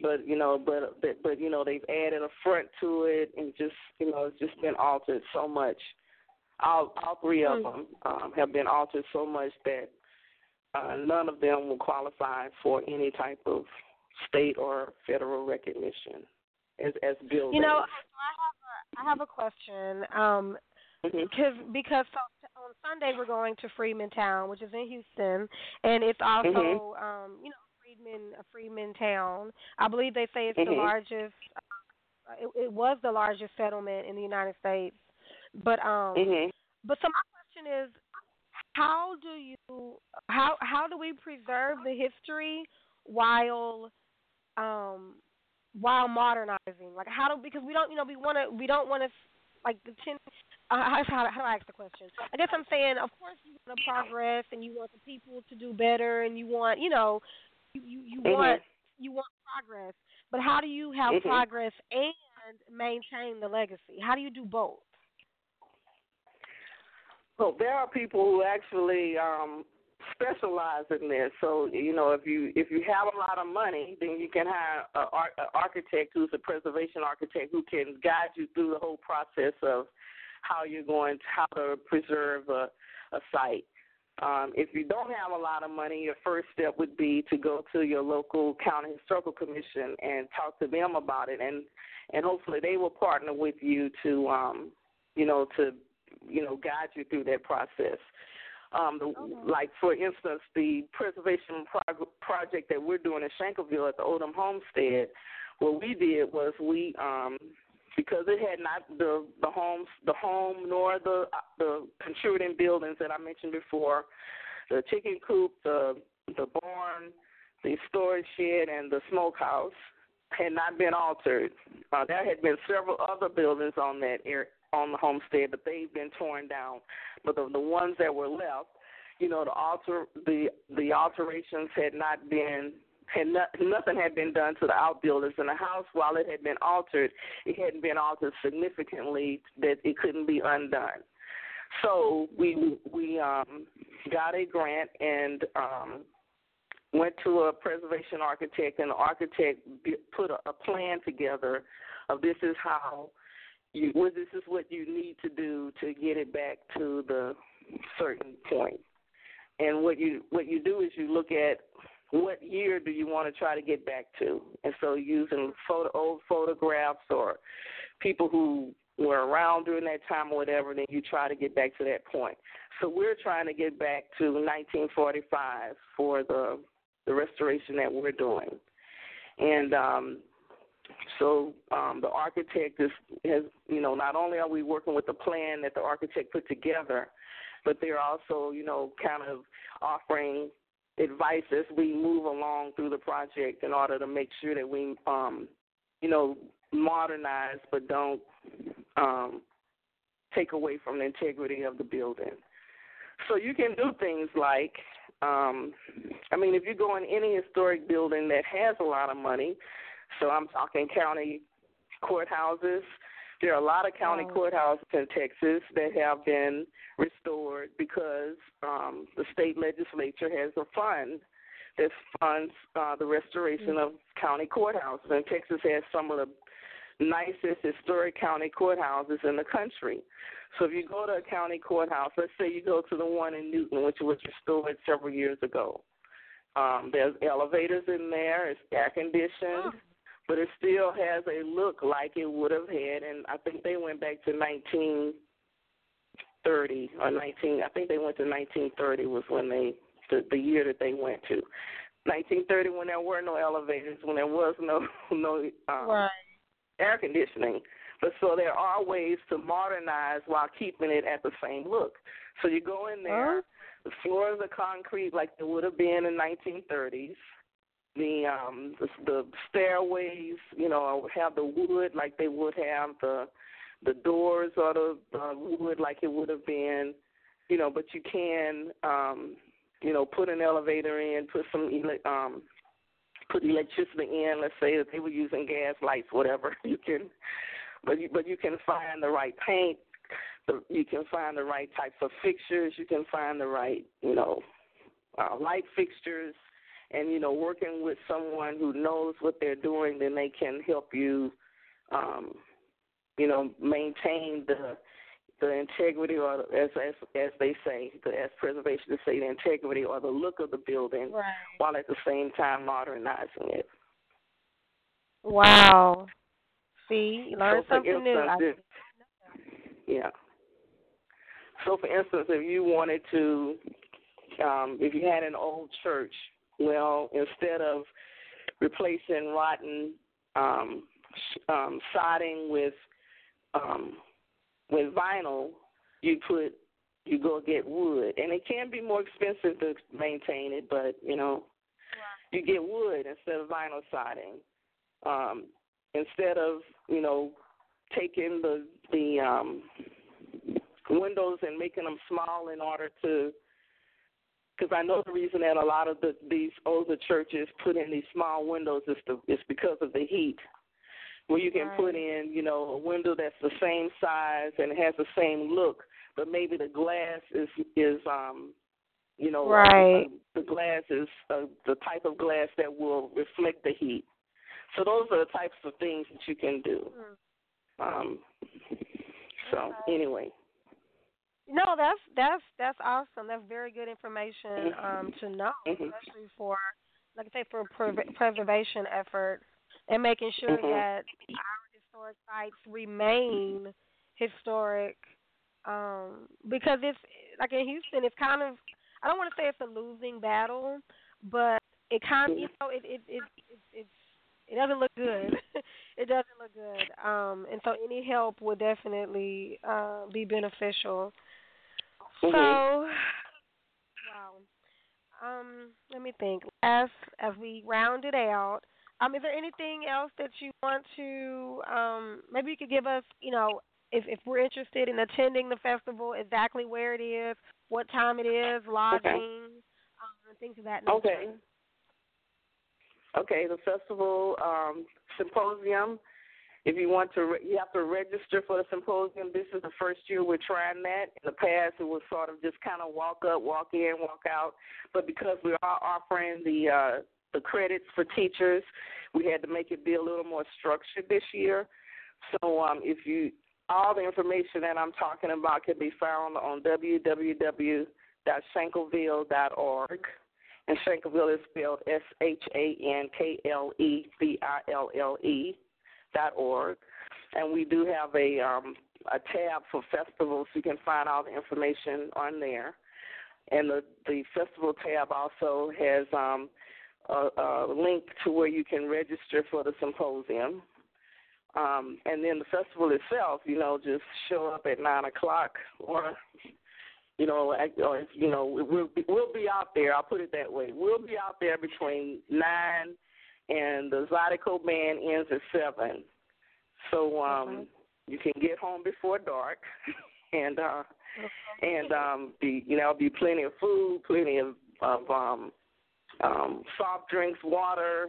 Speaker 4: but you know, but but, but you know, they've added a front to it, and just you know, it's just been altered so much. All all three of them um, have been altered so much that uh, none of them will qualify for any type of state or federal recognition as as buildings.
Speaker 3: You know, I have a I have a question. Um,
Speaker 4: mm-hmm.
Speaker 3: because because so, on Sunday we're going to Freedman Town, which is in Houston, and it's also
Speaker 4: mm-hmm.
Speaker 3: um, you know Freedman a Freedman town. I believe they say it's
Speaker 4: mm-hmm.
Speaker 3: the largest. Uh, it, it was the largest settlement in the United States. But um,
Speaker 4: mm-hmm.
Speaker 3: but so my question is, how do you how how do we preserve the history while um while modernizing? Like how do because we don't you know we want to we don't want to like the ten. Uh, how, how, how do I ask the question? I guess I'm saying, of course, you want to progress and you want the people to do better and you want, you know, you you, you
Speaker 4: mm-hmm.
Speaker 3: want you want progress, but how do you have
Speaker 4: mm-hmm.
Speaker 3: progress and maintain the legacy? How do you do both?
Speaker 4: Well, there are people who actually um, specialize in this. So you know, if you if you have a lot of money, then you can hire an architect who's a preservation architect who can guide you through the whole process of how you're going to how to preserve a, a site. Um, if you don't have a lot of money, your first step would be to go to your local county historical commission and talk to them about it, and and hopefully they will partner with you to, um, you know, to you know guide you through that process. Um, the,
Speaker 3: okay.
Speaker 4: Like for instance, the preservation prog- project that we're doing in Shankleville at the Odom Homestead, what we did was we um, because it had not the the homes the home nor the the contributing buildings that I mentioned before, the chicken coop, the the barn, the storage shed, and the smokehouse had not been altered. Uh, there had been several other buildings on that area, on the homestead, but they've been torn down. But the the ones that were left, you know, the alter the the alterations had not been had not, nothing had been done to the outbuildings in the house. While it had been altered, it hadn't been altered significantly that it couldn't be undone. So we we um, got a grant and um, went to a preservation architect, and the architect put a, a plan together of this is how you well, this is what you need to do to get it back to the certain point. And what you what you do is you look at what year do you want to try to get back to? And so using photo, old photographs or people who were around during that time or whatever, then you try to get back to that point. So we're trying to get back to 1945 for the the restoration that we're doing, and um, so um, the architect is has you know not only are we working with the plan that the architect put together, but they're also you know kind of offering advice as we move along through the project in order to make sure that we, um, you know, modernize but don't um, take away from the integrity of the building. So you can do things like, um, I mean, if you go in any historic building that has a lot of money, so I'm talking county courthouses. There are a lot of county wow. courthouses in Texas that have been restored because um, the state legislature has a fund that funds uh, the restoration mm-hmm. of county courthouses. And Texas has some of the nicest historic county courthouses in the country. So if you go to a county courthouse, let's say you go to the one in Newton, which was restored several years ago. Um, there's elevators in there. It's air conditioned, oh. But it still has a look like it would have had. And I think they went back to 1930 or 19. I think they went to 1930 was when they the the year that they went to. 1930 when there were no elevators, when there was no <laughs> no um, right. air conditioning. But so there are ways to modernize while keeping it at the same look. So you go in there, uh-huh. the floors are concrete like they would have been in 1930s. The um the, the stairways, you know, have the wood like they would have the the doors are the uh, wood like it would have been, you know. But you can, um, you know, put an elevator in, put some ele- um, put electricity in. Let's say that they were using gas lights, whatever. <laughs> You can but you, but you can find the right paint, the, you can find the right types of fixtures, you can find the right you know uh, light fixtures, and you know working with someone who knows what they're doing, then they can help you, um, you know, maintain the the integrity or as as as they say the as preservation to say the integrity or the look of the building
Speaker 3: right.
Speaker 4: while at the same time modernizing it.
Speaker 3: Wow. See, learn so something new.
Speaker 4: Yeah. So, for instance, if you wanted to, um, if you had an old church, well, instead of replacing rotten um, um, siding with um, with vinyl, you put you go get wood, and it can be more expensive to maintain it, but you know, you get wood instead of vinyl siding. Um, instead of you know taking the the um, windows and making them small in order to because I know the reason that a lot of the these older churches put in these small windows is the is because of the heat. Where you can right. put in, you know, a window that's the same size and has the same look, but maybe the glass is is um you know
Speaker 3: right.
Speaker 4: Uh, the glass is uh, the type of glass that will reflect the heat. So those are the types of things that you can do. Mm-hmm. Um, <laughs> so anyway.
Speaker 3: No, that's that's that's awesome. That's very good information mm-hmm. um, to know, mm-hmm. especially for, like I say, for pre- preservation efforts and making sure mm-hmm. that our historic sites remain historic. Um, because it's like in Houston, it's kind of I don't want to say it's a losing battle, but it kind of you know it it it, it it's it doesn't look good. <laughs> it doesn't look good. Um, and so any help would definitely uh, be beneficial.
Speaker 4: Mm-hmm.
Speaker 3: So, wow. Um, let me think. As as we round it out, um, is there anything else that you want to? Um, maybe you could give us, you know, if if we're interested in attending the festival, exactly where it is, what time it is, lodging,
Speaker 4: okay.
Speaker 3: um, things of that nature.
Speaker 4: Okay. Okay, the festival um, symposium. If you want to, you have to register for the symposium. This is the first year we're trying that. In the past, it was sort of just kind of walk up, walk in, walk out. But because we are offering the uh, the credits for teachers, we had to make it be a little more structured this year. So um, if you all the information that I'm talking about can be found on www.shankleville.org. And Shankleville is spelled S H A N K L E V I L L E org. And we do have a um, a tab for festivals. You can find all the information on there. And the the festival tab also has um, a, a link to where you can register for the symposium. Um, and then the festival itself, you know, just show up at nine o'clock or you know, or you know, we'll be, we'll be out there. I'll put it that way. We'll be out there between nine and the Zydeco band ends at seven. So um, you can get home before dark, <laughs> and uh, and um, be you know be plenty of food, plenty of, of um, um, soft drinks, water,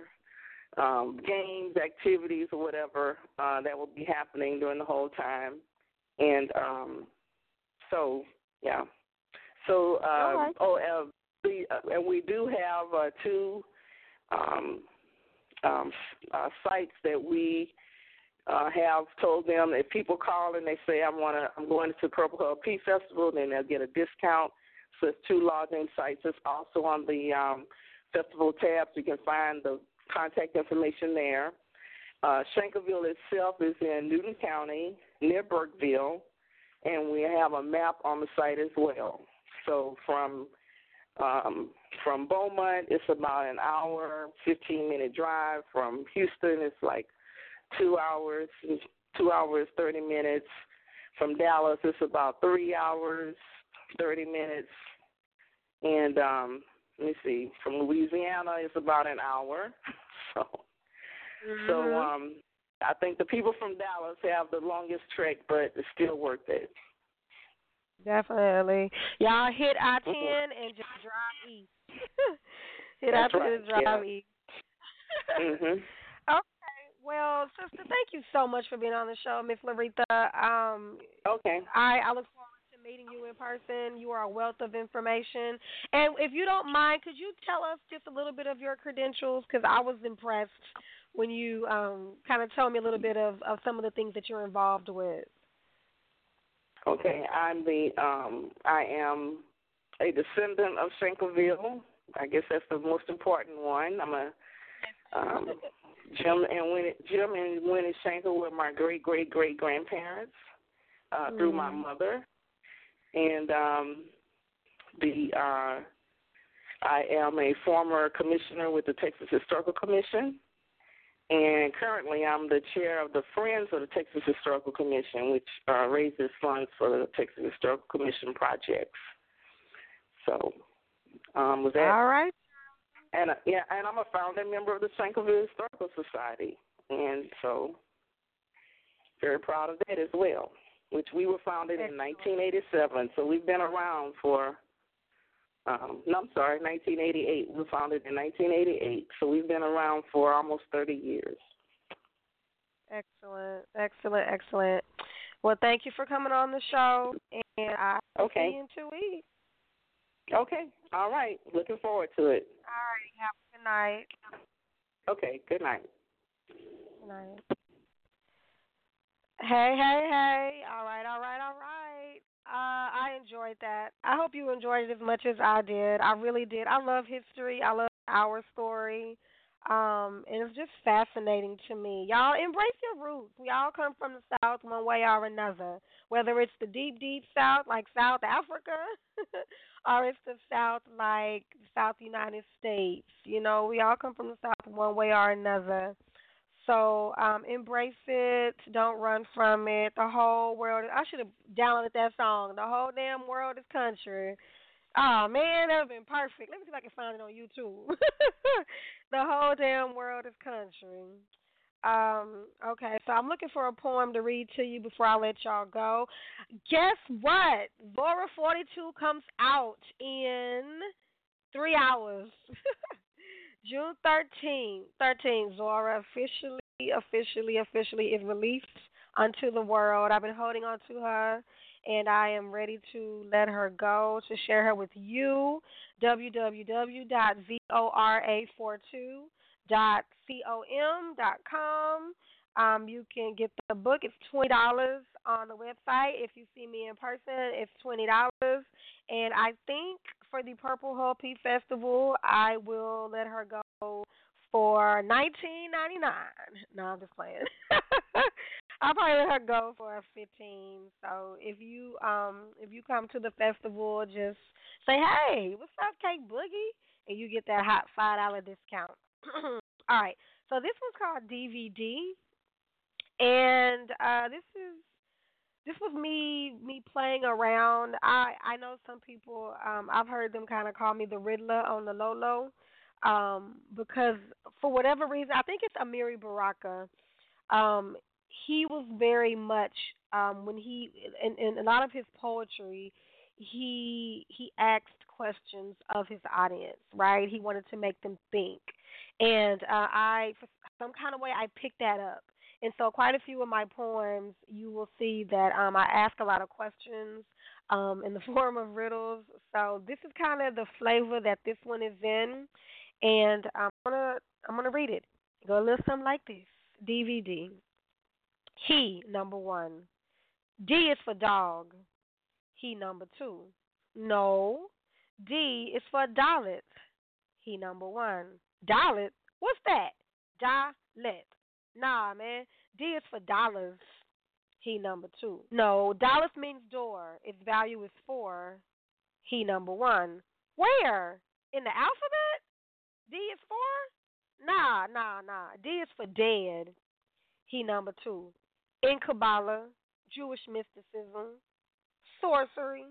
Speaker 4: um, games, activities, or whatever uh, that will be happening during the whole time. And um, so, yeah. So, uh, right. oh, uh, the, uh, and we do have uh, two um, um, uh, sites that we uh, have told them if people call and they say I want to, I'm going to the Purple Hull Peas Festival, then they'll get a discount. So it's two lodging sites. It's also on the um, festival So You can find the contact information there. Uh, Shankleville itself is in Newton County, near Burkeville, and we have a map on the site as well. So from um, from Beaumont, it's about an hour, 15 minute drive. From Houston, it's like two hours, two hours, 30 minutes. From Dallas, it's about three hours, 30 minutes. And um, let me see, from Louisiana, it's about an hour. <laughs> So, mm-hmm. so um, I think the people from Dallas have the longest trek, but it's still worth it.
Speaker 3: Definitely. Y'all hit I 10 mm-hmm. and just drive east. <laughs> hit I 10 right. and drive
Speaker 4: yeah.
Speaker 3: east.
Speaker 4: mhm. <laughs>
Speaker 3: Okay. Well, sister, thank you so much for being on the show, Miss Laretha. Um,
Speaker 4: okay.
Speaker 3: I, I look forward to meeting you in person. You are a wealth of information. And if you don't mind, could you tell us just a little bit of your credentials? Because I was impressed when you um, kind of told me a little bit of, of some of the things that you're involved with.
Speaker 4: Okay, I'm the um I am a descendant of Shankleville. I guess that's the most important one. I'm a um Jim and Winnie Jim and Winnie Shankle were my great great great grandparents uh mm. through my mm. mother. And um the uh I am a former commissioner with the Texas Historical Commission and currently I'm the chair of the Friends of the Texas Historical Commission, which uh, raises funds for the Texas Historical Commission projects. So, um, was that
Speaker 3: all right?
Speaker 4: And uh, yeah, and I'm a founding member of the Shankleville Historical Society, and so very proud of that as well. Which we were founded in 1987, so we've been around for um, no, I'm sorry, 1988. We were founded in 1988, so we've been around for almost 30 years.
Speaker 3: Excellent, excellent, excellent. Well, thank you for coming on the show, and I
Speaker 4: okay.
Speaker 3: see you in two weeks.
Speaker 4: Okay, all right. Looking forward to it.
Speaker 3: All right, have a good night.
Speaker 4: Okay, good night.
Speaker 3: Good night. Hey, hey, hey. All right, all right, all right. Uh, I enjoyed that. I hope you enjoyed it as much as I did. I really did. I love history. I love our story. Um, and it's just fascinating to me. Y'all embrace your roots. We all come from the South one way or another. Whether it's the deep, deep South, like South Africa, <laughs> or it's the South, like South United States. You know, we all come from the South one way or another. So um, embrace it. Don't run from it. The whole world. I should have downloaded that song. The whole damn world is country. Oh man, that would have been perfect. Let me see if I can find it on YouTube. <laughs> the whole damn world is country. Um, okay, so I'm looking for a poem to read to you before I let y'all go. Guess what? Zora 42 comes out in three hours. <laughs> June 13th, 13th, Zora officially, officially, officially is released unto the world. I've been holding on to her, and I am ready to let her go to share her with you. www.zora42.com. Um, you can get the book. It's twenty dollars on the website. If you see me in person, it's twenty dollars. And I think for the Purple Peas Festival, I will let her go for nineteen ninety nine. No, I'm just playing. <laughs> I'll probably let her go for fifteen. So if you um if you come to the festival, just say, Hey, what's up, Cake Boogie? And you get that hot five dollar discount. <clears throat> All right. So this was called DVD and uh, this is this was me me playing around. I I know some people. Um, I've heard them kind of call me the Riddler on the low, um, because for whatever reason, I think it's Amiri Baraka. Um, he was very much um, when he in, in a lot of his poetry, he he asked questions of his audience, right? He wanted to make them think, and uh, I, for some kind of way, I picked that up. And so, quite a few of my poems, you will see that um, I ask a lot of questions um, in the <laughs> form of riddles. So this is kind of the flavor that this one is in, and I'm gonna I'm gonna read it. Go a little something like this. DVD. He number one. D is for dog. He number two. No. D is for Dalet. He number one. Dalet? What's that? Dalet. Nah, man. D is for dollars. He number two. No, dollars means door. Its value is four. He number one. Where? In the alphabet? D is four? Nah, nah, nah. D is for dead. He number two. In Kabbalah, Jewish mysticism, sorcery.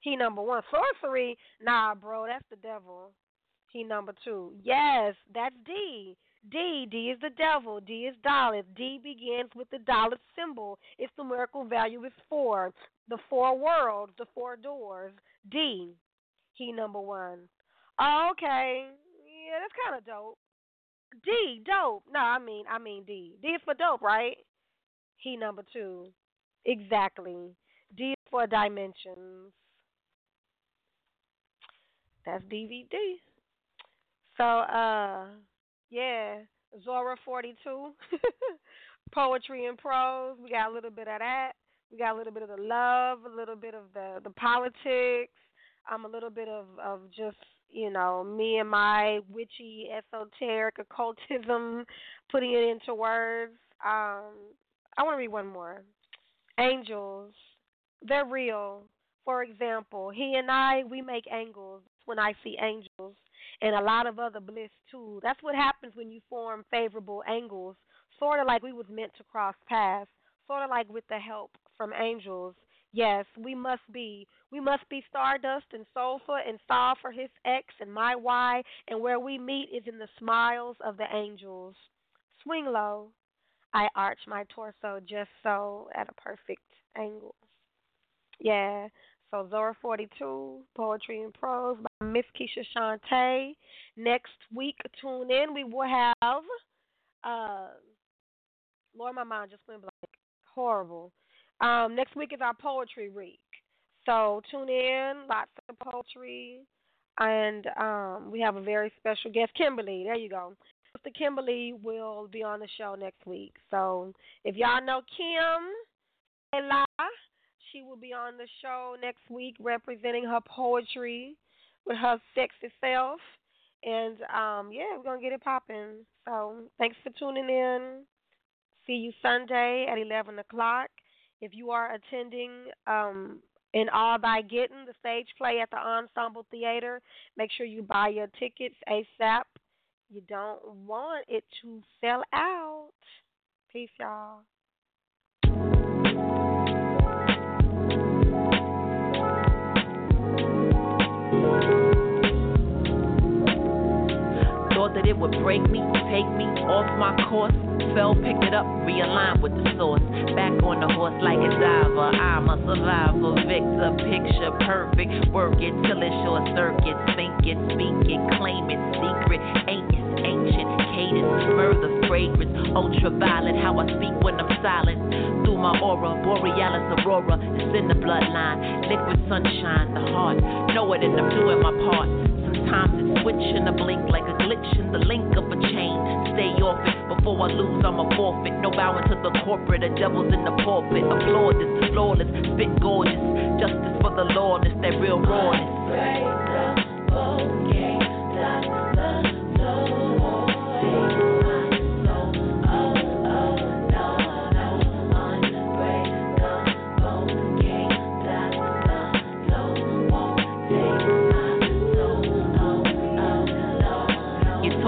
Speaker 3: He number one. Sorcery? Nah, bro, that's the devil. He number two. Yes, that's D. D. D is the devil. D is Dalet. D begins with the dollar symbol. Its numerical value is four. The four worlds, the four doors. D. He number one. Okay. Yeah, that's kind of dope. D. Dope. No, I mean, I mean D. D is for dope, right? He number two. Exactly. D is for dimensions. That's DVD. So, uh, yeah, Zora 42, <laughs> poetry and prose. We got a little bit of that. We got a little bit of the love, a little bit of the the politics. Um, a little bit of of just you know me and my witchy esoteric occultism, <laughs> putting it into words. Um, I want to read one more. Angels, they're real. For example, he and I, we make angles when I see angels and a lot of other bliss too. That's what happens when you form favorable angles, sort of like we was meant to cross paths, sort of like with the help from angels. Yes, we must be. We must be stardust and sofa and saw for his X and my Y, and where we meet is in the smiles of the angels. Swing low. I arch my torso just so at a perfect angle. Yeah, so Zora 42, Poetry and Prose by Miss Keisha Shante. Next week, tune in. We will have, uh, Lord, my mind just went blank. Horrible. Um, next week is our poetry week. So tune in, lots of poetry. And um, we have a very special guest, Kimberly. There you go. Mr. Kimberly will be on the show next week. So if y'all know Kim, hello. She will be on the show next week representing her poetry with her sexy self. And um, yeah, we're gonna get it popping. So thanks for tuning in. See you Sunday at eleven o'clock. If you are attending um, in All Thy Getting, the stage play at the Ensemble Theater, make sure you buy your tickets ASAP. You don't want it to sell out. Peace, y'all.
Speaker 5: That it would break me, take me off my course. Fell, picked it up, realigned with the source. Back on the horse like a diver. I'm a survivor, victor, picture perfect. Work it till it's short circuit. Think it, speak it, claim it, secret. Ain't ancient cadence, further fragrance. Ultraviolet, how I speak when I'm silent. Through my aura, borealis aurora, it's in the bloodline. Liquid sunshine, the heart. Know it and I'm doing my part. Sometimes it's switching a blink like a glitch in the link of a chain. Stay off it before I lose, I'm a forfeit. No bowing to the corporate, the devil's in the pulpit. Applaud this, flawless, spit gorgeous. Justice for the lawless, that real rawness. Break the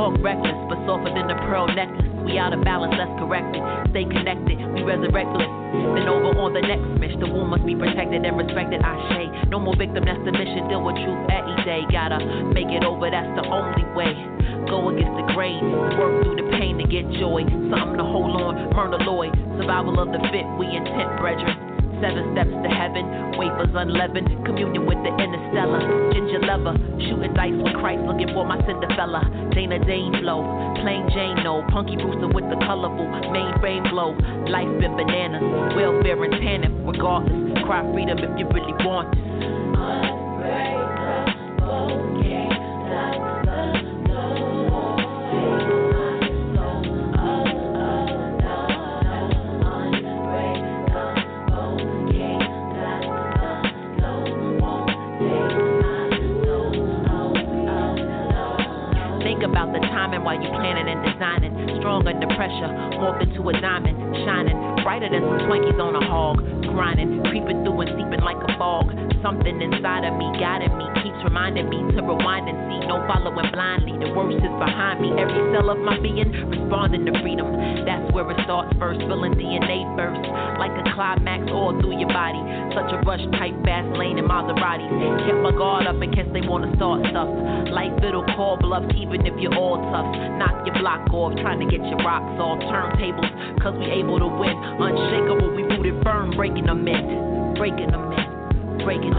Speaker 5: talk reckless, but softer than the pearl necklace. We out of balance, let's correct it. Stay connected, we resurrectless. Then over on the next mission, the womb must be protected and respected. I say, no more victim, that's the mission. Deal with truth every day. Gotta make it over, that's the only way. go against the grain. Work through the pain to get joy. Something to hold on, Myrna Lloyd. Survival of the fit, we intent, brethren. Seven steps to heaven, wafers unleavened, communion with the interstellar. Ginger lover, shooting dice with Christ, looking for my Cinderella. Dana Dane flow, plain Jane no. Punky Brewster with the colorful mainframe glow. Life been bananas, welfare and tannin, regardless. Cry freedom if you really want this. While you planning and designing. Strong under pressure, morphed into a diamond, shining brighter than some Twinkies on a hog. Grinding, creeping through and seeping like a fog. Something inside of me guiding me, keeps reminding me to rewind and see. No following blindly, the worst is behind me. Every cell of my being responding to freedom. That's where it starts first, feeling DNA first. Like a climax all through your body. Such a rush type fast lane in Maseratis. Kept my guard up in case they wanna start stuff. Life it'll call bluffs even if you're all tough. Knock your block off, trying to get your rocks off. Turntables, cause we able to win. Unshakable, we rooted firm, breaking them in. Breaking them in. Breaking the